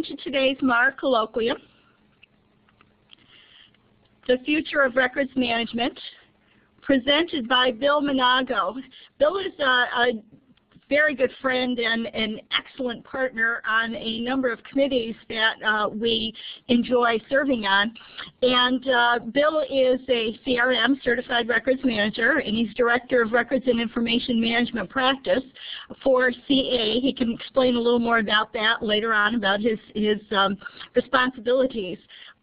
Welcome to today's MAR Colloquium, The Future of Records Management, presented by Bill Manago. Bill is a, a very good friend and an excellent partner on a number of committees that uh, we enjoy serving on. And uh, Bill is a CRM, Certified Records Manager, and he's Director of Records and Information Management Practice for CA. He can explain a little more about that later on, about his, his um, responsibilities.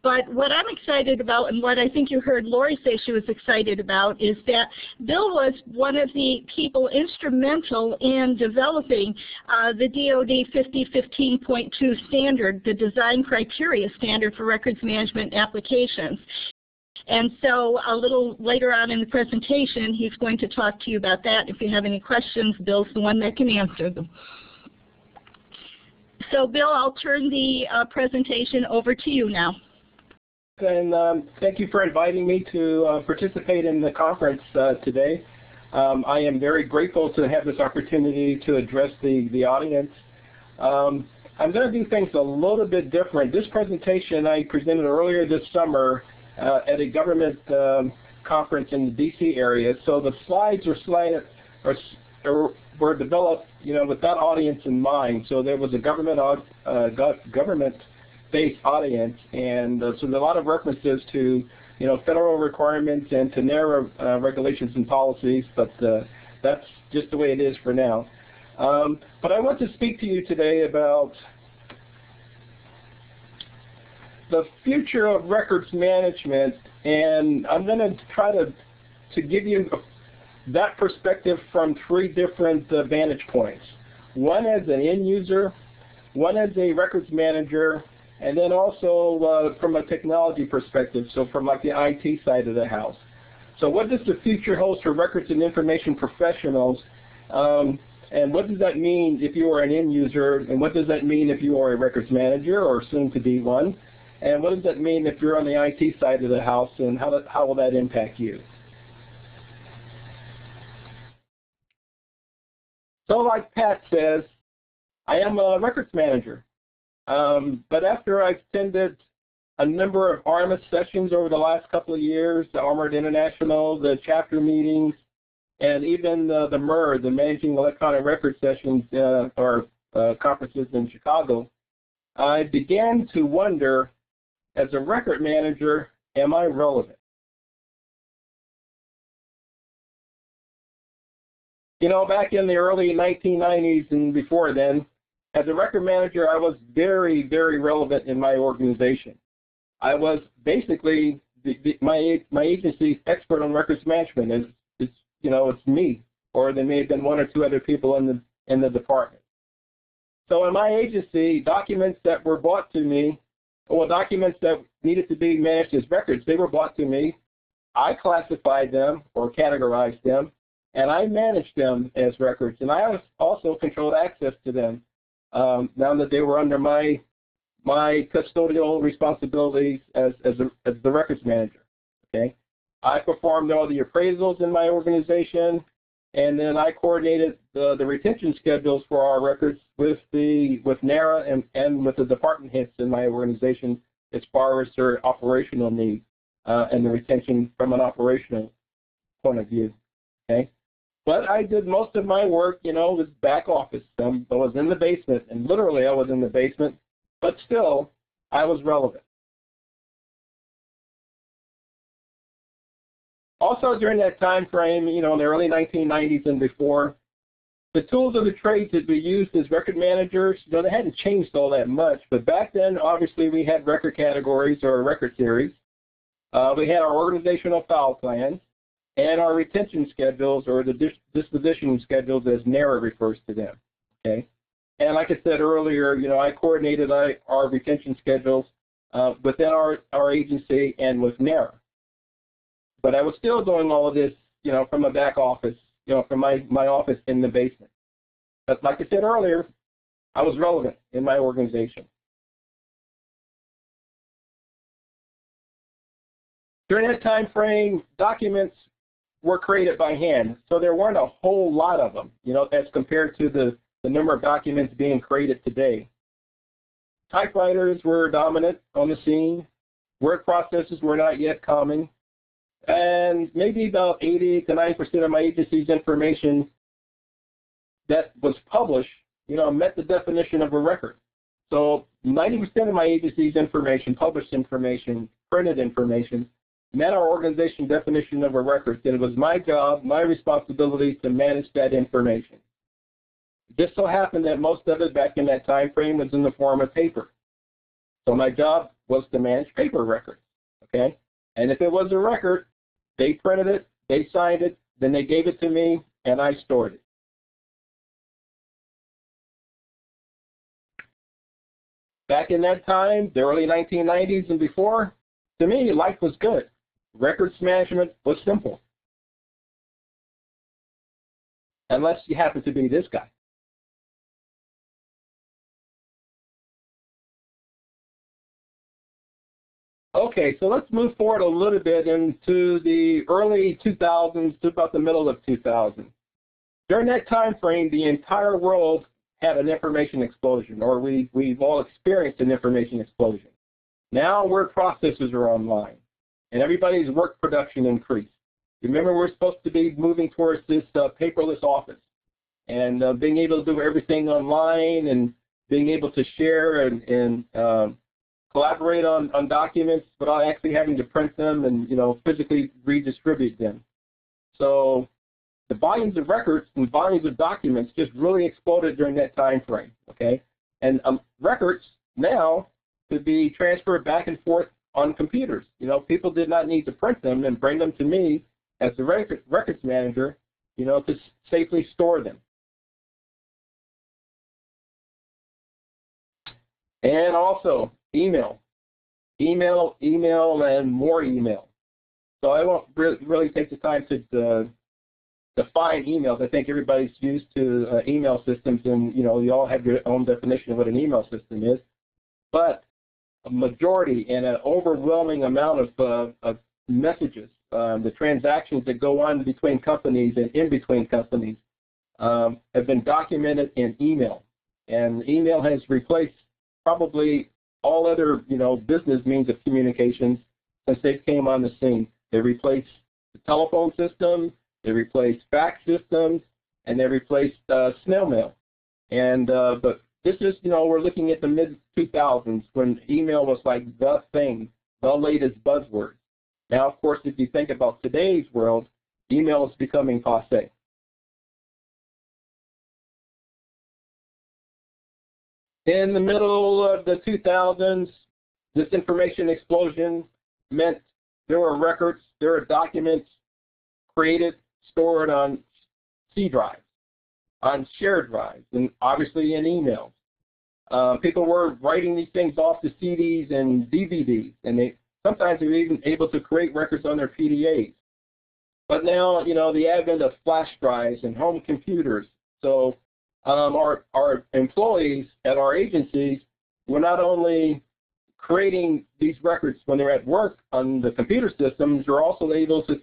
But what I'm excited about and what I think you heard Lori say she was excited about is that Bill was one of the people instrumental in developing uh, the DoD 5015.2 standard, the design criteria standard for records management applications. And so a little later on in the presentation, he's going to talk to you about that. If you have any questions, Bill's the one that can answer them. So Bill, I'll turn the uh, presentation over to you now and um, thank you for inviting me to uh, participate in the conference uh, today. Um, I am very grateful to have this opportunity to address the, the audience. Um, I'm going to do things a little bit different. This presentation I presented earlier this summer uh, at a government um, conference in the DC area. So the slides are, slide, are, are, were developed you know, with that audience in mind. So there was a government, uh, government based audience, and uh, so there's a lot of references to you know federal requirements and to NARA uh, regulations and policies, but uh, that's just the way it is for now. Um, but I want to speak to you today about the future of records management, and I'm going to try to to give you that perspective from three different uh, vantage points. One as an end user, one as a records manager, and then also uh, from a technology perspective, so from like the IT side of the house. So what does the future hold for records and information professionals? Um, and what does that mean if you are an end user? And what does that mean if you are a records manager or soon to be one? And what does that mean if you're on the IT side of the house and how, how will that impact you? So like Pat says, I am a records manager. Um, but after I've attended a number of ARMA sessions over the last couple of years, the ARMA International, the chapter meetings, and even uh, the MER, the Managing Electronic Record Sessions uh, or uh, conferences in Chicago, I began to wonder, as a record manager, am I relevant? You know, back in the early 1990s and before then, as a record manager, I was very, very relevant in my organization. I was basically the, the, my my agency's expert on records management. Is it's you know it's me, or there may have been one or two other people in the in the department. So in my agency, documents that were brought to me, well, documents that needed to be managed as records, they were brought to me. I classified them or categorized them, and I managed them as records, and I also controlled access to them um, now that they were under my my custodial responsibilities as as, a, as the records manager. Okay, I performed all the appraisals in my organization, and then I coordinated the, the retention schedules for our records with the with NARA and, and with the department heads in my organization as far as their operational needs uh, and the retention from an operational point of view. Okay. But I did most of my work, you know, was back office. Um, I was in the basement, and literally I was in the basement, but still, I was relevant. Also during that time frame, you know, in the early 1990s and before, the tools of the trade that we used as record managers, you know, they hadn't changed all that much. But back then, obviously, we had record categories or record series. Uh, we had our organizational file plans and our retention schedules or the disposition schedules as NARA refers to them. Okay, and like I said earlier, you know, I coordinated our, retention schedules uh, within our, our agency and with NARA. But I was still doing all of this, you know, from a back office, you know, from my, my office in the basement. But like I said earlier, I was relevant in my organization. During that time frame, documents were created by hand. So there weren't a whole lot of them, you know, as compared to the, the number of documents being created today. typewriters were dominant on the scene. Word processors were not yet common. And maybe about 80 to 90% of my agency's information that was published, you know, met the definition of a record. So 90% of my agency's information, published information, printed information, met our organization definition of a record, then it was my job, my responsibility to manage that information. It just so happened that most of it back in that time frame was in the form of paper. So my job was to manage paper records, okay? And if it was a record, they printed it, they signed it, then they gave it to me, and I stored it. Back in that time, the early 1990s and before, to me, life was good. Records management was simple. Unless you happen to be this guy. Okay, so let's move forward a little bit into the early 2000s to about the middle of 2000. During that time frame, the entire world had an information explosion, or we, we've all experienced an information explosion. Now word processors are online, and everybody's work production increased. Remember, we're supposed to be moving towards this uh, paperless office, and uh, being able to do everything online, and being able to share and, and um, collaborate on, on documents without actually having to print them and you know physically redistribute them. So the volumes of records and volumes of documents just really exploded during that time frame. Okay, and um, records now could be transferred back and forth on computers. You know, people did not need to print them and bring them to me as the record, records manager, you know, to safely store them. And also email, email, email, and more email. So I won't really, really take the time to define emails. I think everybody's used to uh, email systems, and you know, you all have your own definition of what an email system is. But majority and an overwhelming amount of, uh, of messages, um, the transactions that go on between companies and in between companies, um, have been documented in email. And email has replaced probably all other, you know, business means of communications since they came on the scene. They replaced the telephone system, they replaced fax systems, and they replaced uh, snail mail. And uh, but this is, you know, we're looking at the mid 2000s when email was like the thing, the latest buzzword. Now, of course, if you think about today's world, email is becoming passe. In the middle of the 2000s, this information explosion meant there were records, there were documents created, stored on C drives, on shared drives, and obviously in emails. Uh, people were writing these things off to CDs and DVDs, and they sometimes they were even able to create records on their PDAs. But now, you know, the advent of flash drives and home computers, so um, our, our employees at our agencies were not only creating these records when they're at work on the computer systems, they're also able to,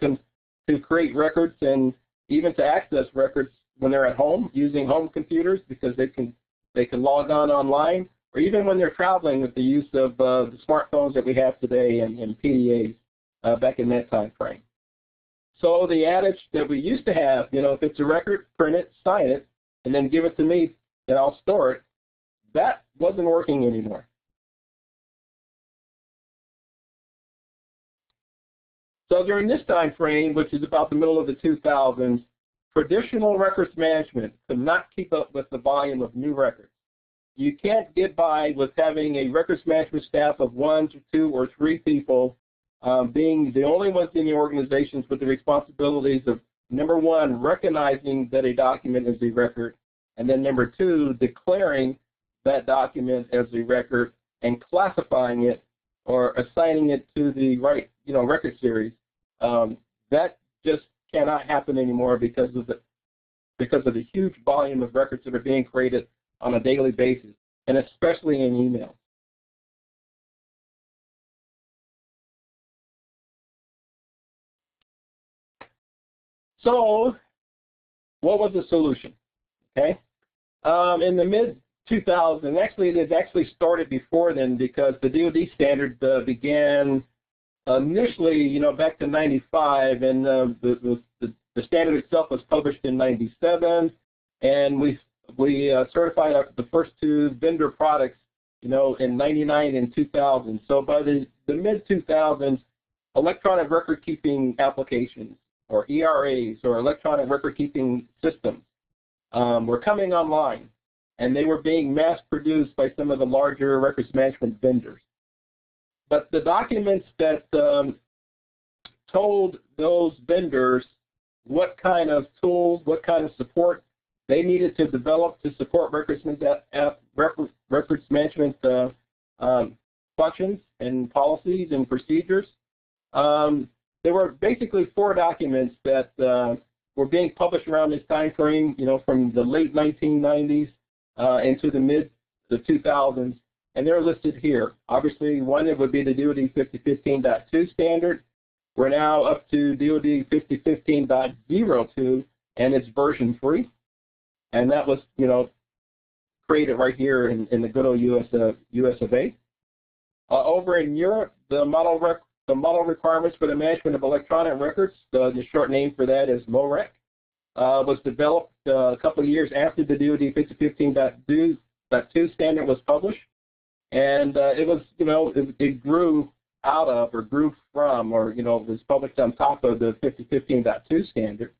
to create records and even to access records when they're at home using home computers because they can they can log on online, or even when they're traveling with the use of uh, the smartphones that we have today and, and PDAs uh, back in that time frame. So the adage that we used to have, you know, if it's a record, print it, sign it, and then give it to me, and I'll store it, that wasn't working anymore. So during this time frame, which is about the middle of the 2000s, Traditional records management could not keep up with the volume of new records. You can't get by with having a records management staff of one to two or three people um, being the only ones in the organizations with the responsibilities of, number one, recognizing that a document is a record, and then number two, declaring that document as a record and classifying it or assigning it to the right, you know, record series. Um, that just cannot happen anymore because of the because of the huge volume of records that are being created on a daily basis, and especially in email. So, what was the solution? Okay, um, in the mid 2000s, Actually, it actually started before then because the DoD standard uh, began initially, you know, back to 95, and uh, the, the, the standard itself was published in 97, and we we uh, certified the first two vendor products, you know, in 99 and 2000. So by the, the mid 2000s, electronic record keeping applications or ERAs or electronic record keeping systems um, were coming online and they were being mass produced by some of the larger records management vendors. But the documents that um, told those vendors what kind of tools, what kind of support they needed to develop to support records, records management uh, um, functions and policies and procedures. Um, there were basically four documents that uh, were being published around this time frame, you know, from the late 1990s uh, into the mid the 2000s, and they're listed here. Obviously, one it would be the DoD 5015.2 standard. We're now up to DoD 5015.02, and it's version free and that was, you know, created right here in, in the good old US, uh, US of A. Uh, over in Europe, the model the model requirements for the management of electronic records, the, the short name for that is MoReq, uh, was developed uh, a couple of years after the DoD 5015.2 standard was published, and uh, it was, you know, it, it, grew out of or grew from, or you know, was published on top of the 5015.2 standard.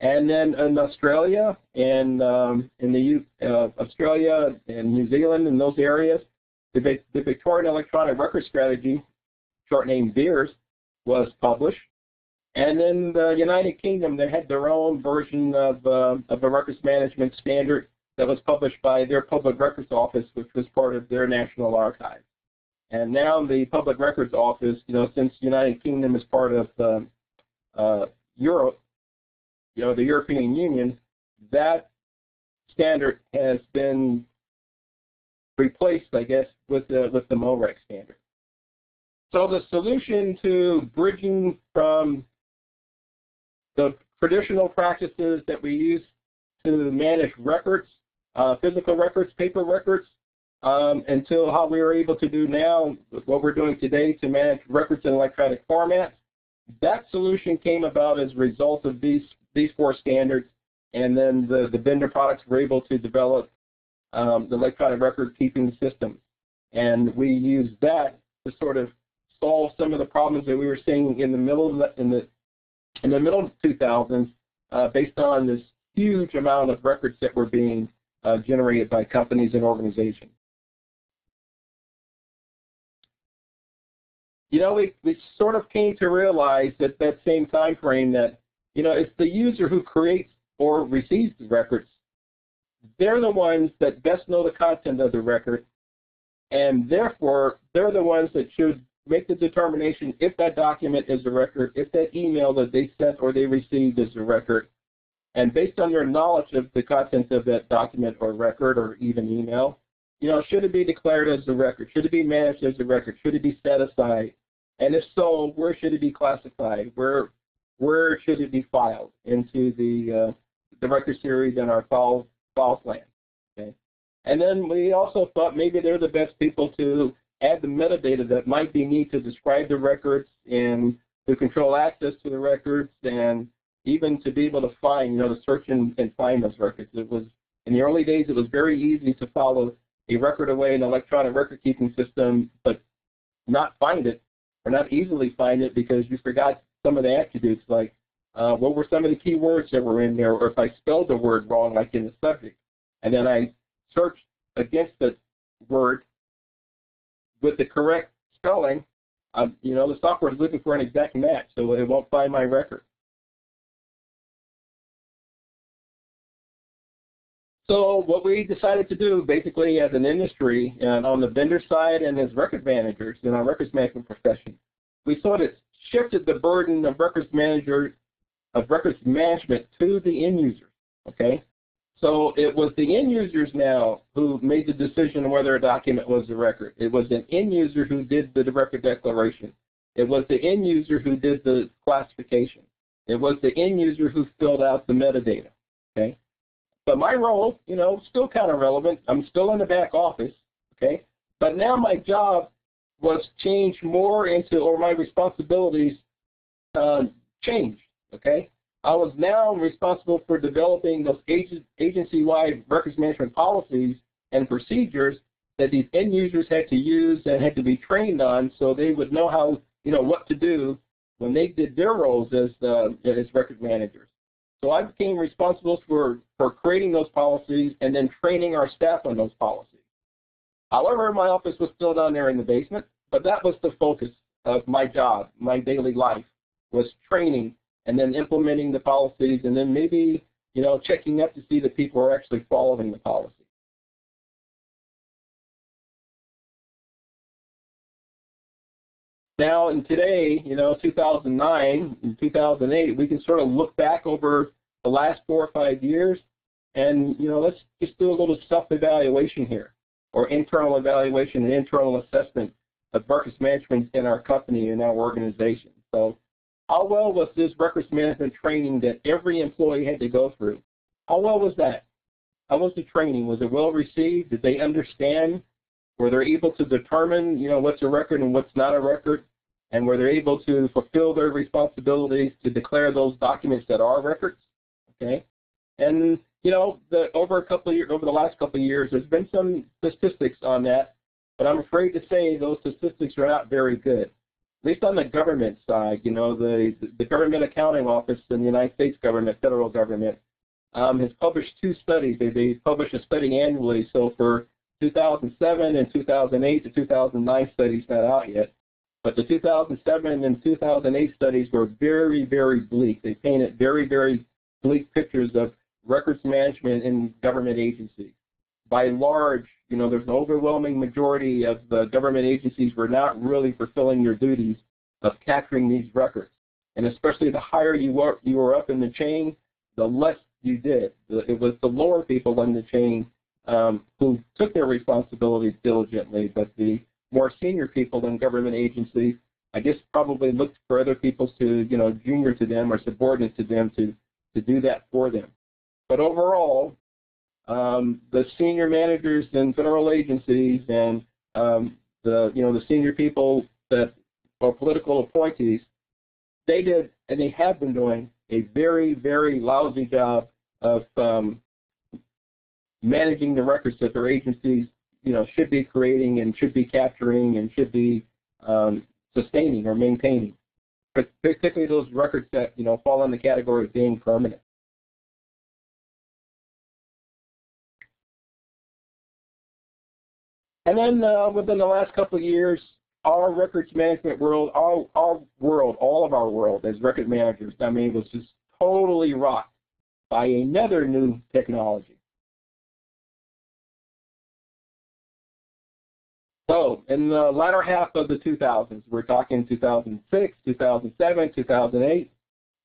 And then in Australia and um, in the uh, Australia and New Zealand and those areas, the, the Victorian Electronic Record Strategy, short name VERS, was published. And in the United Kingdom, they had their own version of, uh, of a records management standard that was published by their Public Records Office, which was part of their National Archives. And now the Public Records Office, you know, since the United Kingdom is part of uh, Europe, you know, the European Union, that standard has been replaced, I guess, with the with the MoReq standard. So the solution to bridging from the traditional practices that we use to manage records, uh, physical records, paper records, um, until how we are able to do now, what we're doing today to manage records in electronic formats. That solution came about as a result of these these four standards, and then the, the vendor products were able to develop um, the electronic record keeping system. And we used that to sort of solve some of the problems that we were seeing in the middle of the, in the in the middle of the 2000s, uh, based on this huge amount of records that were being uh, generated by companies and organizations. You know, we, we sort of came to realize at that same time frame that you know, it's the user who creates or receives the records. They're the ones that best know the content of the record, and therefore they're the ones that should make the determination if that document is a record, if that email that they sent or they received is a record. And based on your knowledge of the contents of that document or record or even email, you know, should it be declared as a record? Should it be managed as a record? Should it be set aside? And if so, where should it be classified? Where where should it be filed into the uh, the record series in our file file plan. Okay, and then we also thought maybe they're the best people to add the metadata that might be needed to describe the records and to control access to the records and even to be able to find, you know, to search and, and find those records. It was in the early days, it was very easy to follow a record away in an electronic record keeping system, but not find it or not easily find it because you forgot some of the attributes, like uh, what were some of the key words that were in there, or if I spelled the word wrong, like in the subject. And then I searched against the word with the correct spelling. Um, you know, the software is looking for an exact match, so it won't find my record. So what we decided to do, basically, as an industry, and on the vendor side and as record managers in our records management profession, we sort of shifted the burden of records manager of records management to the end users. Okay, so it was the end users now who made the decision whether a document was a record. It was an end user who did the record declaration. It was the end user who did the classification. It was the end user who filled out the metadata. Okay, But my role, you know, still kind of relevant. I'm still in the back office, okay? But now my job was changed more into, or my responsibilities uh, changed, okay? I was now responsible for developing those agency-wide records management policies and procedures that these end users had to use and had to be trained on so they would know how, you know, what to do when they did their roles as, uh, as record managers. So I became responsible for, for creating those policies and then training our staff on those policies. However, my office was still down there in the basement, but that was the focus of my job, my daily life, was training and then implementing the policies and then maybe, you know, checking up to see that people are actually following the policy. Now, and today, you know, 2009 and 2008, we can sort of look back over the last four or five years and, you know, let's just do a little self-evaluation here or internal evaluation and internal assessment of records management in our company and our organization. So how well was this records management training that every employee had to go through? How well was that? How was the training? Was it well received? Did they understand? Were they able to determine, you know, what's a record and what's not a record? And where they're able to fulfill their responsibilities to declare those documents that are records. Okay, and you know, the, over a couple of years, over the last couple of years, there's been some statistics on that, but I'm afraid to say those statistics are not very good. At least on the government side, you know, the the Government Accounting Office in the United States government, federal government, um, has published two studies. They, they publish a study annually. So for 2007 and 2008, the 2009 study's not out yet. But the 2007 and 2008 studies were very, very bleak. They painted very, very bleak pictures of records management in government agencies. By large, you know, there's an overwhelming majority of the government agencies were not really fulfilling their duties of capturing these records. And especially the higher you were, you were up in the chain, the less you did. It was the lower people in the chain um, who took their responsibilities diligently, but the more senior people in government agencies, I guess probably looked for other people to, you know, junior to them or subordinate to them to, to do that for them. But overall, um, the senior managers in federal agencies and um, the, you know, the senior people that are political appointees, they did and they have been doing a very, very lousy job of um, managing the records that their agencies you know, should be creating and should be capturing and should be um, sustaining or maintaining. But particularly those records that, you know, fall in the category of being permanent. And then uh, within the last couple of years, our records management world, our, our world, all of our world as record managers, I mean, was just totally rocked by another new technology. So in the latter half of the 2000s, we're talking 2006, 2007, 2008,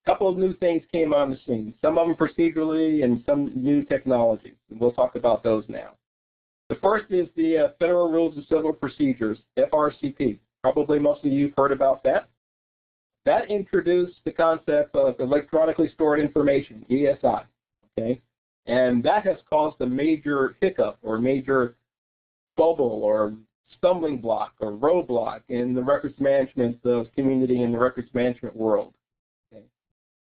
a couple of new things came on the scene, some of them procedurally and some new technologies. And we'll talk about those now. The first is the uh, Federal Rules of Civil Procedures, FRCP. Probably most of you have heard about that. That introduced the concept of electronically stored information, ESI. Okay, and that has caused a major hiccup or major bubble or stumbling block or roadblock in the records management community and the records management world. Okay.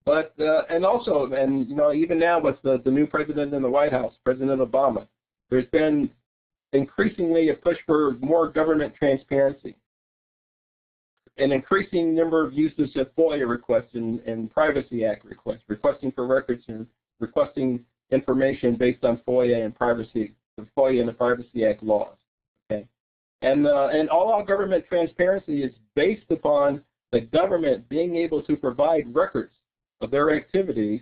But uh, and also, and you know, even now with the, the new president in the White House, President Obama, there's been increasingly a push for more government transparency. An increasing number of uses of FOIA requests and, and Privacy Act requests, requesting for records and requesting information based on FOIA and privacy, the FOIA and the Privacy Act laws. And, uh, and all our government transparency is based upon the government being able to provide records of their activities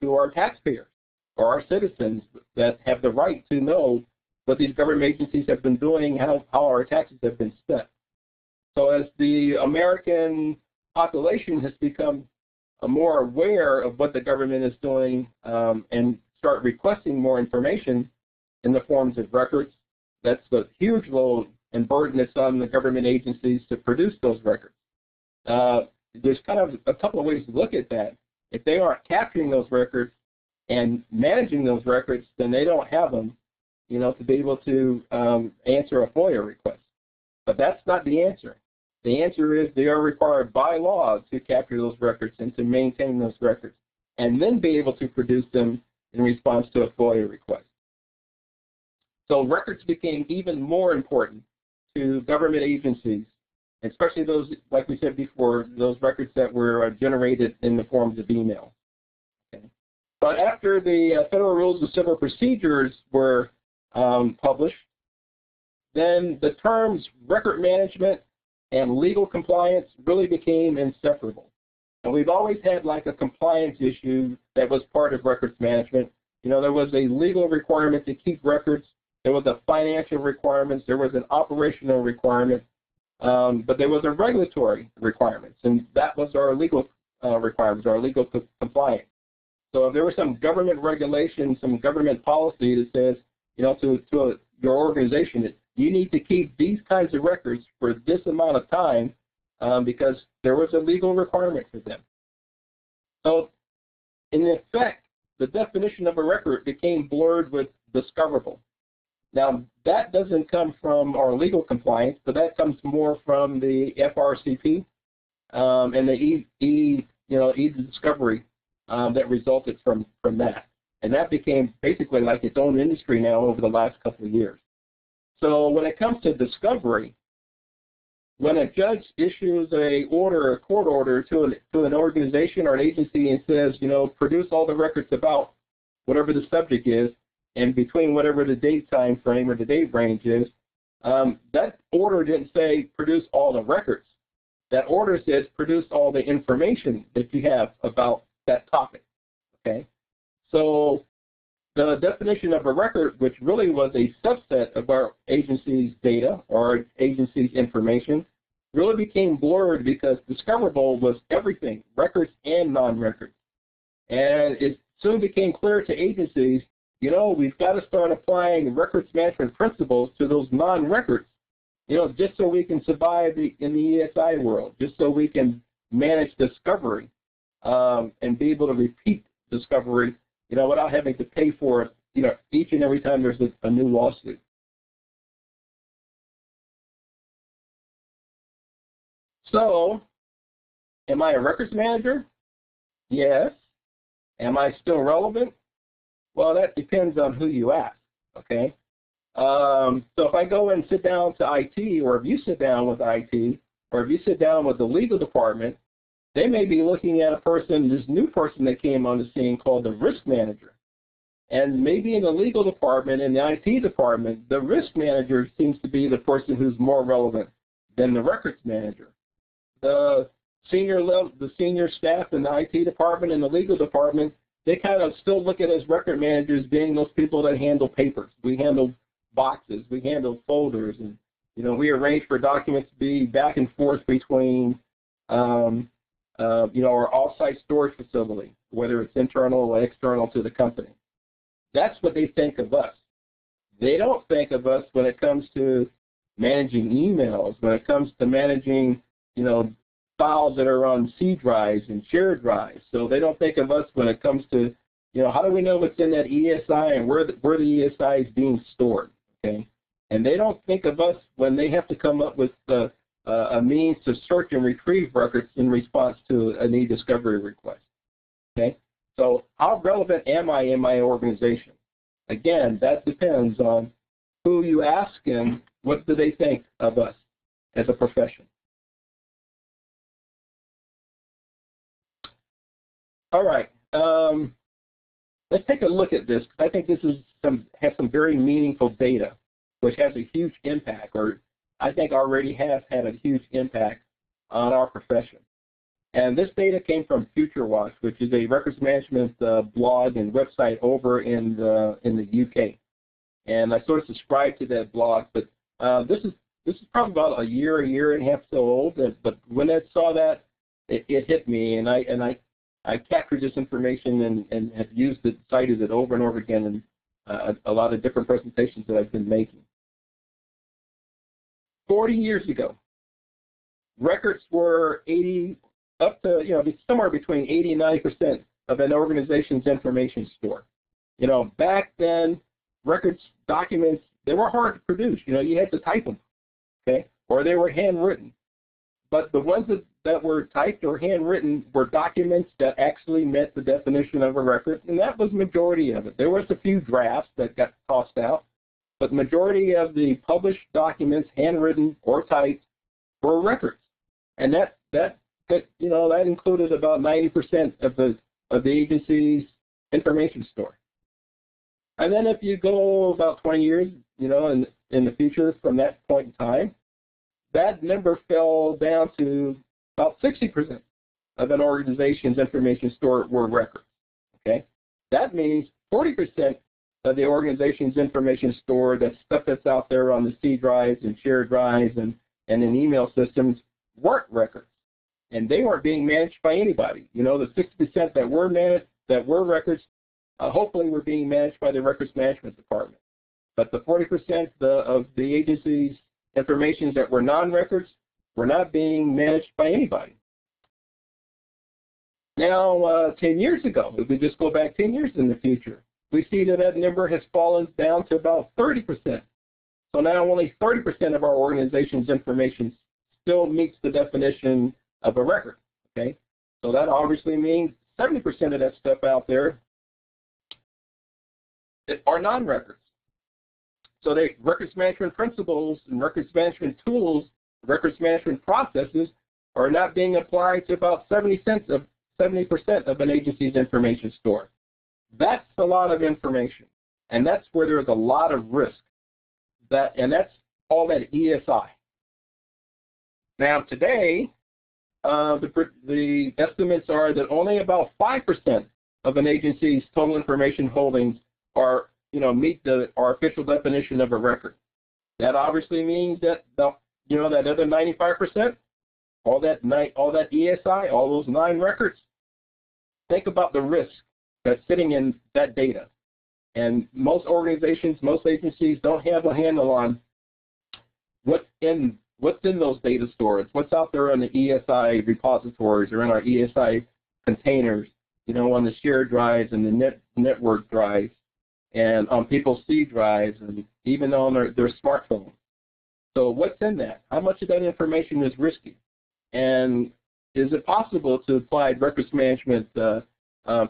to our taxpayers or our citizens that have the right to know what these government agencies have been doing, how, how our taxes have been spent. So as the American population has become uh, more aware of what the government is doing um, and start requesting more information in the forms of records, that's a huge load and burden it's on the government agencies to produce those records. Uh, there's kind of a couple of ways to look at that. If they aren't capturing those records, and managing those records, then they don't have them, you know, to be able to um, answer a FOIA request. But that's not the answer. The answer is they are required by law to capture those records and to maintain those records, and then be able to produce them in response to a FOIA request. So records became even more important to government agencies, especially those, like we said before, those records that were uh, generated in the forms of email. Okay. But after the uh, Federal Rules of Civil Procedures were um, published, then the terms record management and legal compliance really became inseparable. And we've always had like a compliance issue that was part of records management. You know, there was a legal requirement to keep records there was a financial requirement. There was an operational requirement. Um, but there was a regulatory requirement, and that was our legal uh, requirements, our legal co compliance. So if there was some government regulation, some government policy that says, you know, to, to a, your organization, that you need to keep these kinds of records for this amount of time um, because there was a legal requirement for them. So in effect, the definition of a record became blurred with discoverable. Now, that doesn't come from our legal compliance, but that comes more from the FRCP um, and the e, e, you know, e-discovery um, that resulted from, from that. And that became basically like its own industry now over the last couple of years. So when it comes to discovery, when a judge issues a order, a court order to an, to an organization or an agency and says, you know, produce all the records about whatever the subject is, and between whatever the date time frame or the date range is, um, that order didn't say produce all the records. That order says produce all the information that you have about that topic. Okay, so the definition of a record, which really was a subset of our agency's data or agency's information, really became blurred because discoverable was everything, records and non-records. And it soon became clear to agencies you know, we've got to start applying records management principles to those non-records, you know, just so we can survive the, in the ESI world, just so we can manage discovery um, and be able to repeat discovery, you know, without having to pay for it, you know, each and every time there's a, a new lawsuit. So, am I a records manager? Yes. Am I still relevant? Well, that depends on who you ask, okay? Um, so if I go and sit down to IT, or if you sit down with IT, or if you sit down with the legal department, they may be looking at a person, this new person that came on the scene called the risk manager. And maybe in the legal department, in the IT department, the risk manager seems to be the person who's more relevant than the records manager. The senior level, the senior staff in the IT department and the legal department they kind of still look at us record managers being those people that handle papers. We handle boxes, we handle folders, and you know we arrange for documents to be back and forth between um, uh, you know our off-site storage facility, whether it's internal or external to the company. That's what they think of us. They don't think of us when it comes to managing emails, when it comes to managing you know files that are on C drives and shared drives. So they don't think of us when it comes to, you know, how do we know what's in that ESI and where the, where the ESI is being stored, okay? And they don't think of us when they have to come up with uh, uh, a means to search and retrieve records in response to an e-discovery request, okay? So how relevant am I in my organization? Again, that depends on who you ask and what do they think of us as a profession. All right. Um, let's take a look at this. I think this is some has some very meaningful data, which has a huge impact, or I think already has had a huge impact on our profession. And this data came from FutureWatch, which is a records management uh, blog and website over in the in the UK. And I sort of subscribe to that blog, but uh, this is this is probably about a year, a year and a half so old. But when I saw that, it, it hit me, and I and I I captured this information and, and have used it, cited it over and over again in uh, a lot of different presentations that I've been making. 40 years ago, records were 80 up to, you know, somewhere between 80 and 90% of an organization's information store. You know, back then, records, documents, they were hard to produce. You know, you had to type them, okay, or they were handwritten. But the ones that, that were typed or handwritten were documents that actually met the definition of a record, and that was majority of it. There was a few drafts that got tossed out, but majority of the published documents, handwritten or typed, were records, and that that that you know that included about 90% of the of the agency's information store. And then if you go about 20 years, you know, in in the future from that point in time, that number fell down to about 60% of an organization's information store were records. Okay, that means 40% of the organization's information store, that stuff that's out there on the C drives and shared drives and, and in email systems, weren't records. And they weren't being managed by anybody. You know, the 60% that were managed, that were records, uh, hopefully were being managed by the records management department. But the 40% the, of the agency's information that were non-records were not being managed by anybody. Now, uh, 10 years ago, if we just go back 10 years in the future, we see that that number has fallen down to about 30%. So now only 30% of our organization's information still meets the definition of a record. Okay, so that obviously means 70% of that stuff out there are non-records. So the records management principles and records management tools, records management processes are not being applied to about 70 cents of 70% of an agency's information store. That's a lot of information, and that's where there's a lot of risk. That and that's all that ESI. Now today, uh, the, the estimates are that only about 5% of an agency's total information holdings are, you know, meet the our official definition of a record. That obviously means that the, you know, that other 95%, all that night, all that ESI, all those nine records. Think about the risk that's sitting in that data. And most organizations, most agencies don't have a handle on what's in what's in those data stores, what's out there on the ESI repositories or in our ESI containers, you know, on the shared drives and the net, network drives and on people's C drives and even on their, their smartphones. So what's in that? How much of that information is risky? And is it possible to apply records management uh, uh,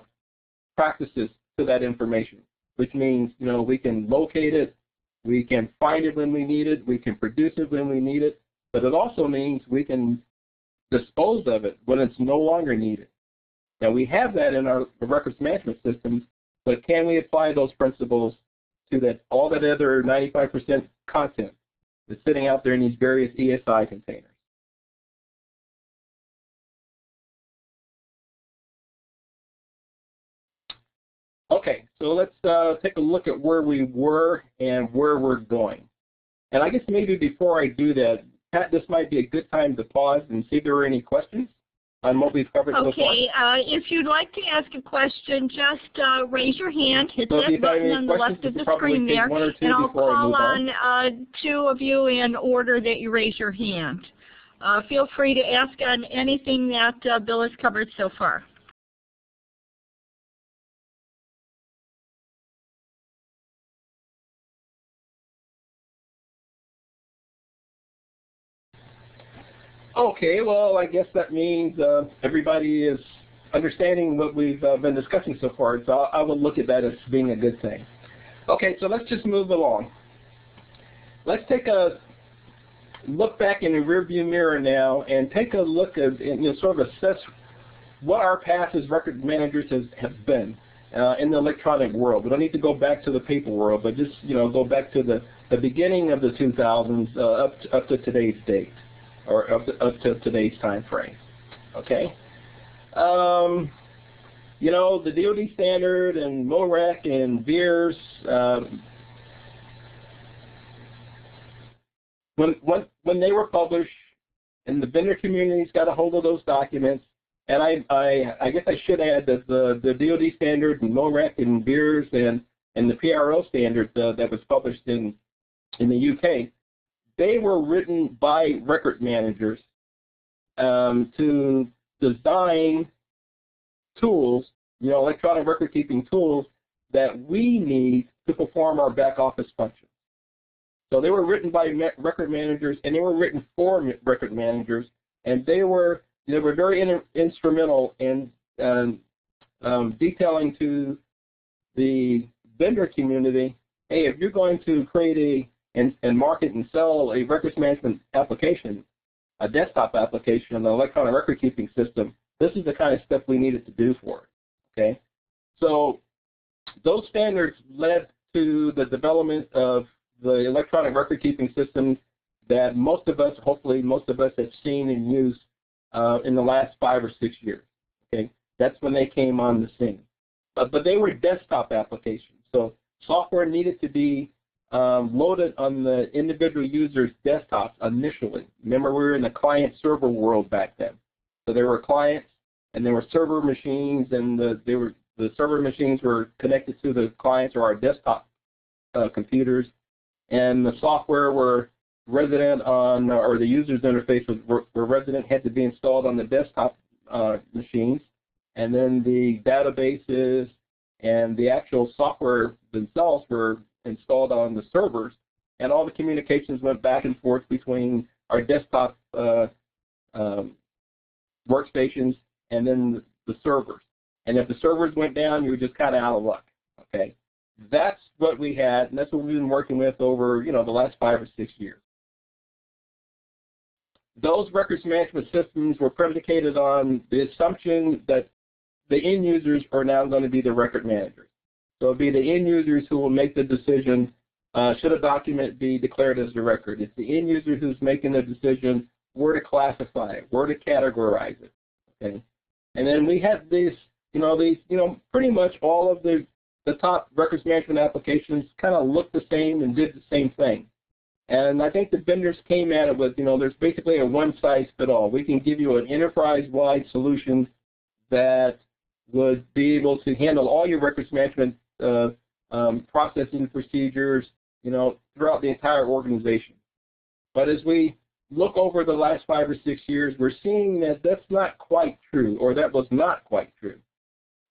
practices to that information? Which means, you know, we can locate it, we can find it when we need it. We can produce it when we need it. But it also means we can dispose of it when it's no longer needed. Now, we have that in our records management systems, but can we apply those principles to that all that other 95% content that's sitting out there in these various ESI containers? Okay, so let's uh, take a look at where we were and where we're going. And I guess maybe before I do that, Pat, this might be a good time to pause and see if there are any questions on what we've covered okay, so far. Okay, uh, if you'd like to ask a question, just uh, raise your hand, hit so that button on the left of the screen there, and I'll call on, on uh, two of you in order that you raise your hand. Uh, feel free to ask on anything that uh, Bill has covered so far. Okay, well, I guess that means uh, everybody is understanding what we've uh, been discussing so far, so I, will look at that as being a good thing. Okay, so let's just move along. Let's take a look back in the rearview mirror now and take a look at, and, you know, sort of assess what our past as record managers has, have been uh, in the electronic world. We don't need to go back to the paper world, but just, you know, go back to the, the beginning of the 2000s uh, up, to, up to today's date or up to, up to today's time frame. Okay. Um, you know, the DoD standard and MoReq and VERS, um, when, when, when they were published and the vendor communities got a hold of those documents, and I, I, I guess I should add that the, the DoD standard and MoReq and VERS and, and the PRO standard uh, that was published in, in the UK, they were written by record managers um, to design tools you know, electronic record keeping tools that we need to perform our back office functions. So they were written by record managers, and they were written for record managers, and they were they were very in, instrumental in um, um, detailing to the vendor community, hey, if you're going to create a and, and market and sell a records management application, a desktop application, an electronic record keeping system, this is the kind of stuff we needed to do for it. Okay, so those standards led to the development of the electronic record keeping system that most of us, hopefully most of us have seen and used uh, in the last five or six years. Okay, that's when they came on the scene. But, but they were desktop applications, so software needed to be um, loaded on the individual user's desktops initially. Remember, we were in the client-server world back then. So there were clients, and there were server machines, and the, they were the server machines were connected to the clients or our desktop uh, computers, and the software were resident on, or the user's interface was were resident had to be installed on the desktop uh, machines, and then the databases and the actual software themselves were installed on the servers, and all the communications went back and forth between our desktop uh, um, workstations and then the, the servers. And if the servers went down, you were just kind of out of luck. Okay, that's what we had, and that's what we've been working with over you know the last five or six years. Those records management systems were predicated on the assumption that the end users are now going to be the record managers. So it'll be the end users who will make the decision, uh, should a document be declared as a record. It's the end user who's making the decision where to classify it, where to categorize it. Okay. And then we have these, you know, these, you know, pretty much all of the the top records management applications kind of look the same and did the same thing. And I think the vendors came at it with, you know, there's basically a one-size-fit-all. We can give you an enterprise-wide solution that would be able to handle all your records management uh, um, processing procedures, you know, throughout the entire organization. But as we look over the last five or six years, we're seeing that that's not quite true, or that was not quite true.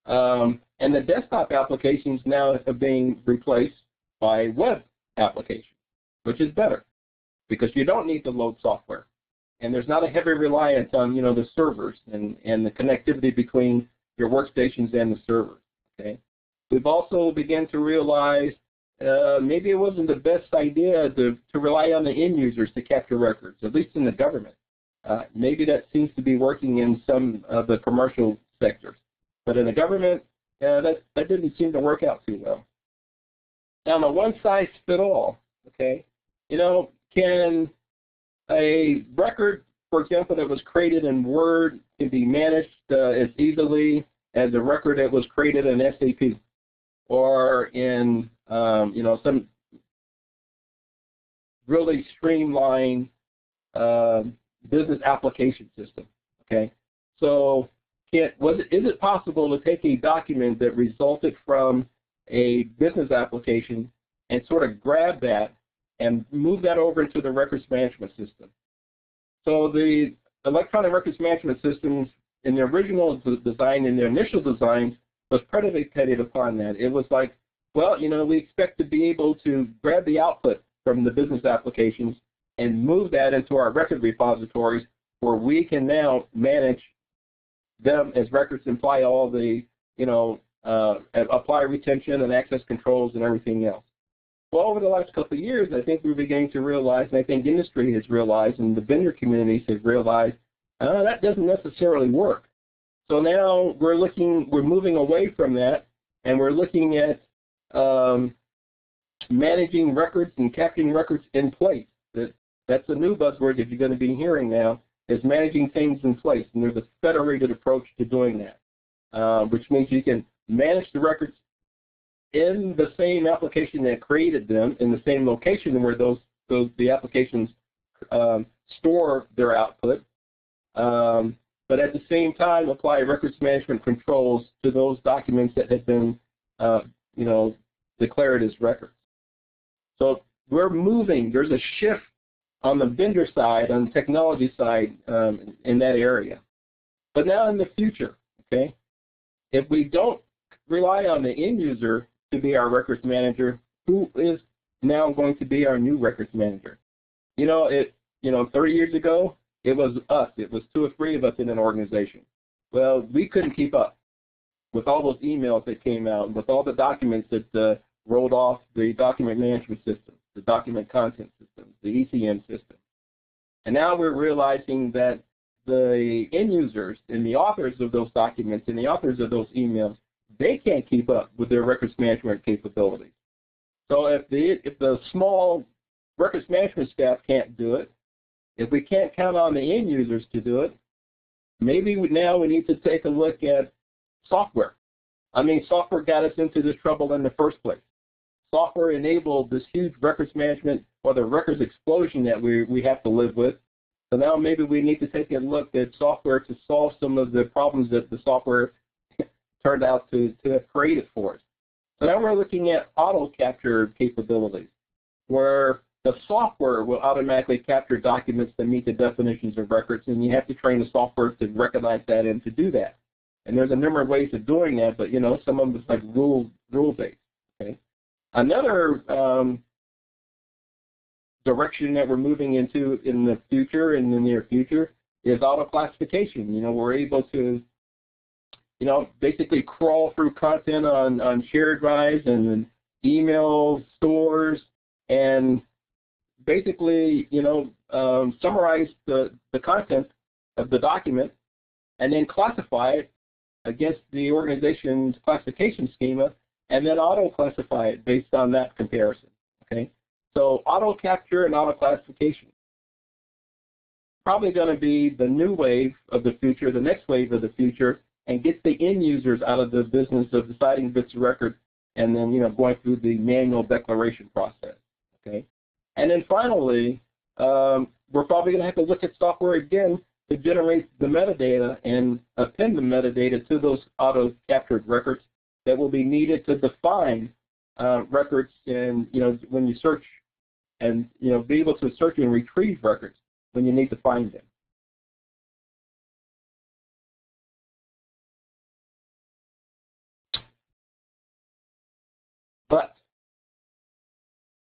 Um, and the desktop applications now are being replaced by web applications, which is better because you don't need to load software. And there's not a heavy reliance on, you know, the servers and, and the connectivity between your workstations and the servers. Okay. We've also begun to realize uh, maybe it wasn't the best idea to, to rely on the end users to capture records, at least in the government. Uh, maybe that seems to be working in some of the commercial sectors. But in the government, uh, that, that didn't seem to work out too well. Now, the one size fit all, okay, you know, can a record, for example, that was created in Word can be managed uh, as easily as a record that was created in SAP or in um, you know some really streamlined uh, business application system. Okay, so can, was it, is it possible to take a document that resulted from a business application and sort of grab that and move that over into the records management system? So the electronic records management systems in the original design, in their initial designs, was predicated upon that. It was like, well, you know, we expect to be able to grab the output from the business applications and move that into our record repositories where we can now manage them as records and apply all the, you know, uh, apply retention and access controls and everything else. Well, over the last couple of years, I think we're beginning to realize, and I think industry has realized, and the vendor communities have realized, uh, that doesn't necessarily work. So now we're looking, we're moving away from that, and we're looking at um, managing records and capturing records in place. That that's a new buzzword that you're going to be hearing now is managing things in place, and there's a federated approach to doing that, uh, which means you can manage the records in the same application that created them, in the same location where those, those the applications um, store their output, um, but at the same time apply records management controls to those documents that have been, uh, you know, declared as records. So we're moving. There's a shift on the vendor side, on the technology side, um, in that area. But now in the future, okay, if we don't rely on the end user to be our records manager, who is now going to be our new records manager? You know, it you know, 30 years ago, it was us. It was two or three of us in an organization. Well, we couldn't keep up with all those emails that came out, with all the documents that uh, rolled off the document management system, the document content system, the ECM system. And now we're realizing that the end users and the authors of those documents and the authors of those emails, they can't keep up with their records management capabilities. So if the if the small records management staff can't do it, if we can't count on the end users to do it, maybe now we need to take a look at software. I mean, software got us into this trouble in the first place. Software enabled this huge records management or the records explosion that we, we have to live with. So now maybe we need to take a look at software to solve some of the problems that the software turned out to, to have created for us. So now we're looking at auto capture capabilities, where the software will automatically capture documents that meet the definitions of records, and you have to train the software to recognize that and to do that. And there's a number of ways of doing that, but you know, some of them is like rule rule based. Okay. Another um, direction that we're moving into in the future, in the near future, is auto classification. You know, we're able to, you know, basically crawl through content on on shared drives and email stores and basically, you know, um, summarize the, the content of the document and then classify it against the organization's classification schema and then auto-classify it based on that comparison, okay? So auto-capture and auto-classification. Probably going to be the new wave of the future, the next wave of the future, and get the end users out of the business of deciding bits of record and then, you know, going through the manual declaration process, okay? And then finally, um, we're probably going to have to look at software again to generate the metadata and append the metadata to those auto-captured records that will be needed to define uh, records and, you know, when you search and, you know, be able to search and retrieve records when you need to find them.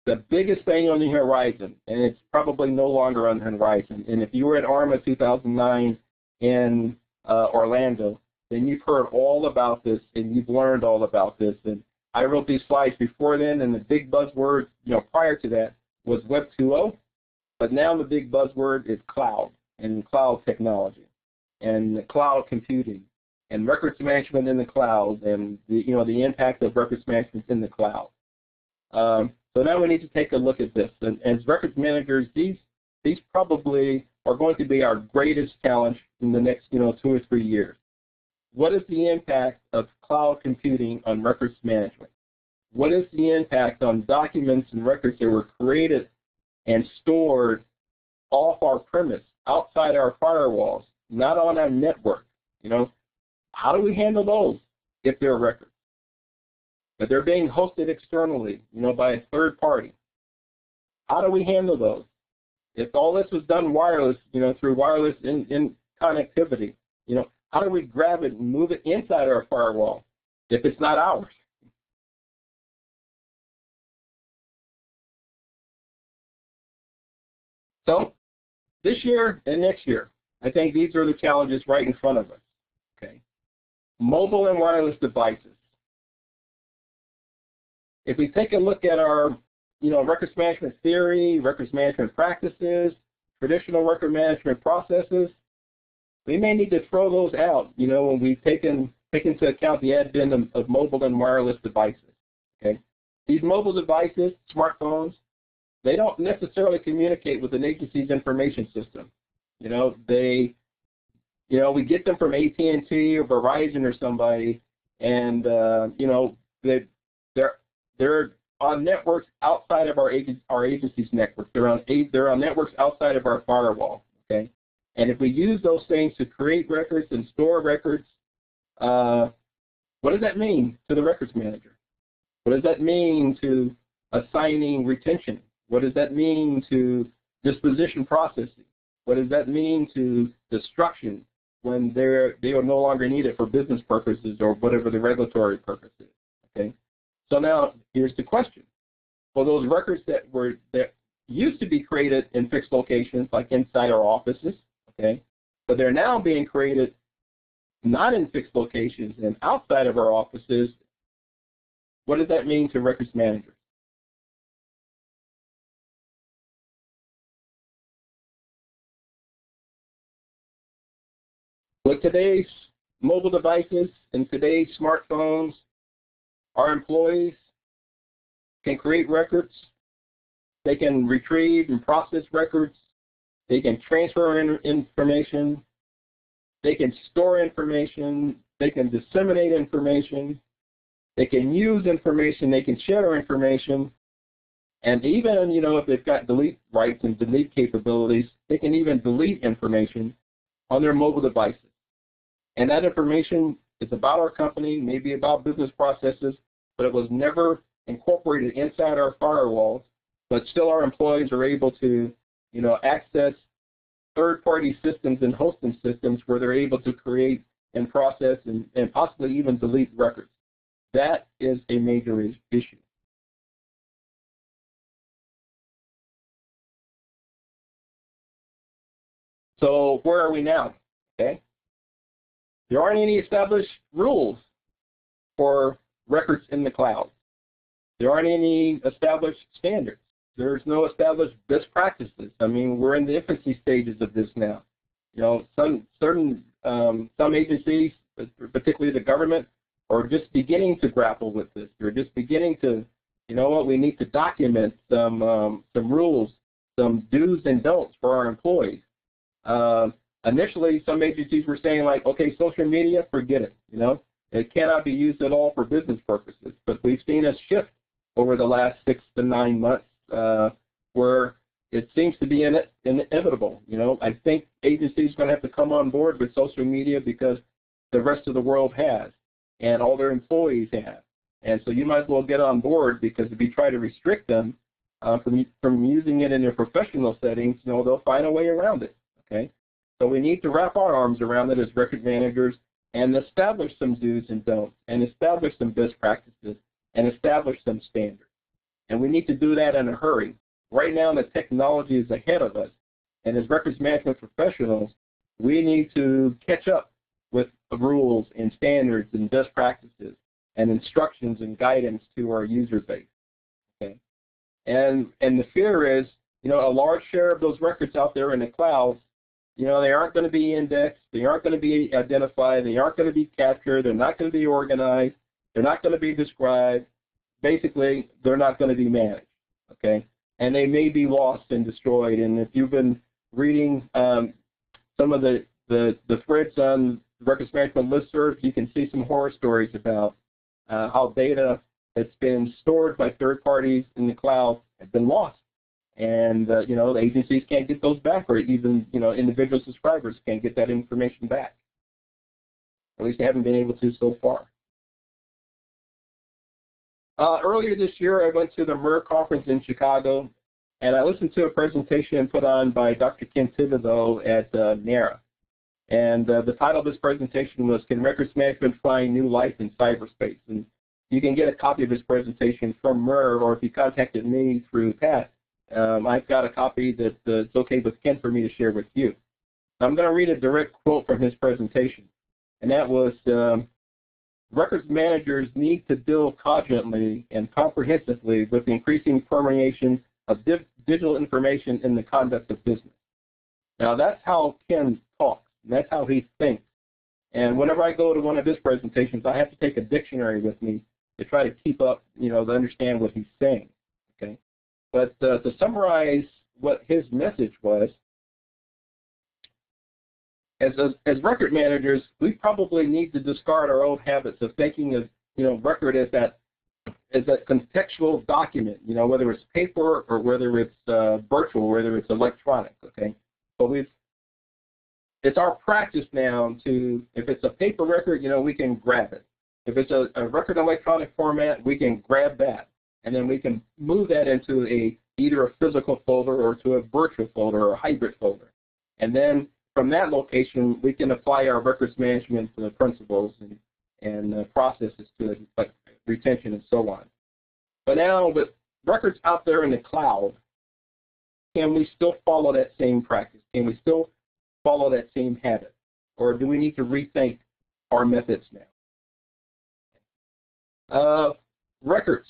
The biggest thing on the horizon, and it's probably no longer on the horizon. And if you were at ARMA 2009 in uh, Orlando, then you've heard all about this and you've learned all about this. And I wrote these slides before then, and the big buzzword, you know, prior to that was Web 2.0, but now the big buzzword is cloud and cloud technology and cloud computing and records management in the cloud and the, you know the impact of records management in the cloud. Um, so now we need to take a look at this. And as records managers, these these probably are going to be our greatest challenge in the next, you know, two or three years. What is the impact of cloud computing on records management? What is the impact on documents and records that were created and stored off our premise, outside our firewalls, not on our network? You know, how do we handle those if they're records? But they're being hosted externally, you know, by a third party. How do we handle those? If all this was done wireless, you know, through wireless in, in connectivity, you know, how do we grab it and move it inside our firewall if it's not ours? So this year and next year, I think these are the challenges right in front of us. Okay. Mobile and wireless devices. If we take a look at our, you know, records management theory, records management practices, traditional record management processes, we may need to throw those out, you know, when we take, in, take into account the advent of, of mobile and wireless devices. Okay, These mobile devices, smartphones, they don't necessarily communicate with an agency's information system. You know, they, you know, we get them from AT&T or Verizon or somebody, and uh, you know, they, they're on networks outside of our agent, our agency's network. They're on they're on networks outside of our firewall. Okay, and if we use those things to create records and store records, uh, what does that mean to the records manager? What does that mean to assigning retention? What does that mean to disposition processing? What does that mean to destruction? when they're they are no longer needed for business purposes or whatever the regulatory purpose is. Okay. So now here's the question: For those records that were that used to be created in fixed locations, like inside our offices, okay, but they're now being created not in fixed locations and outside of our offices. What does that mean to records managers? With today's mobile devices and today's smartphones, our employees can create records, they can retrieve and process records, they can transfer in information, they can store information, they can disseminate information, they can use information, they can share information, and even, you know, if they've got delete rights and delete capabilities, they can even delete information on their mobile devices. And that information is about our company, maybe about business processes, but it was never incorporated inside our firewalls. But still, our employees are able to, you know, access third-party systems and hosting systems where they're able to create and process and, and possibly even delete records. That is a major issue. So where are we now? Okay. There aren't any established rules for records in the cloud. There aren't any established standards. There's no established best practices. I mean, we're in the infancy stages of this now. You know, some certain um, some agencies, particularly the government, are just beginning to grapple with this. They're just beginning to, you know what, we need to document some um, some rules, some do's and don'ts for our employees. Uh, initially some agencies were saying like, okay, social media, forget it. You know, it cannot be used at all for business purposes. But we've seen a shift over the last six to nine months uh, where it seems to be in it, inevitable. You know, I think agencies are going to have to come on board with social media because the rest of the world has, and all their employees have. And so you might as well get on board because if you try to restrict them uh, from from using it in their professional settings, you know, they'll find a way around it. Okay. So we need to wrap our arms around it as record managers and establish some do's and don'ts and establish some best practices and establish some standards. And we need to do that in a hurry. Right now, the technology is ahead of us. And as records management professionals, we need to catch up with the rules and standards and best practices and instructions and guidance to our user base. Okay. And and the fear is, you know, a large share of those records out there in the cloud you know, they aren't going to be indexed. They aren't going to be identified. They aren't going to be captured. They're not going to be organized. They're not going to be described. Basically, they're not going to be managed. Okay, and they may be lost and destroyed. And if you've been reading um, some of the, the the threads on records management listserv, you can see some horror stories about uh, how data that's been stored by third parties in the cloud has been lost and uh, you know the agencies can't get those back, or even you know individual subscribers can't get that information back. At least they haven't been able to so far. Uh, earlier this year, I went to the MER conference in Chicago, and I listened to a presentation put on by Dr. Ken Thibodeau at uh, NARA. And uh, the title of this presentation was Can Records Management Find New Life in Cyberspace? And you can get a copy of this presentation from MER, or if you contacted me through Pat, um, I've got a copy that uh, it's okay with Ken for me to share with you. I'm going to read a direct quote from his presentation, and that was, um, records managers need to deal cogently and comprehensively with the increasing permeation of digital information in the conduct of business. Now that's how Ken talks, and that's how he thinks. And whenever I go to one of his presentations, I have to take a dictionary with me to try to keep up, you know, to understand what he's saying. But uh, to summarize what his message was, as, a, as record managers, we probably need to discard our old habits of thinking of you know record as that as a contextual document, you know, whether it's paper or whether it's uh, virtual, whether it's electronic, okay? But we've, it's our practice now to, if it's a paper record, you know, we can grab it. If it's a, a record electronic format, we can grab that and then we can move that into a either a physical folder or to a virtual folder or a hybrid folder. And then from that location, we can apply our records management uh, principles and, and uh, processes to it, like retention and so on. But now with records out there in the cloud, can we still follow that same practice? Can we still follow that same habit? Or do we need to rethink our methods now? Uh, records,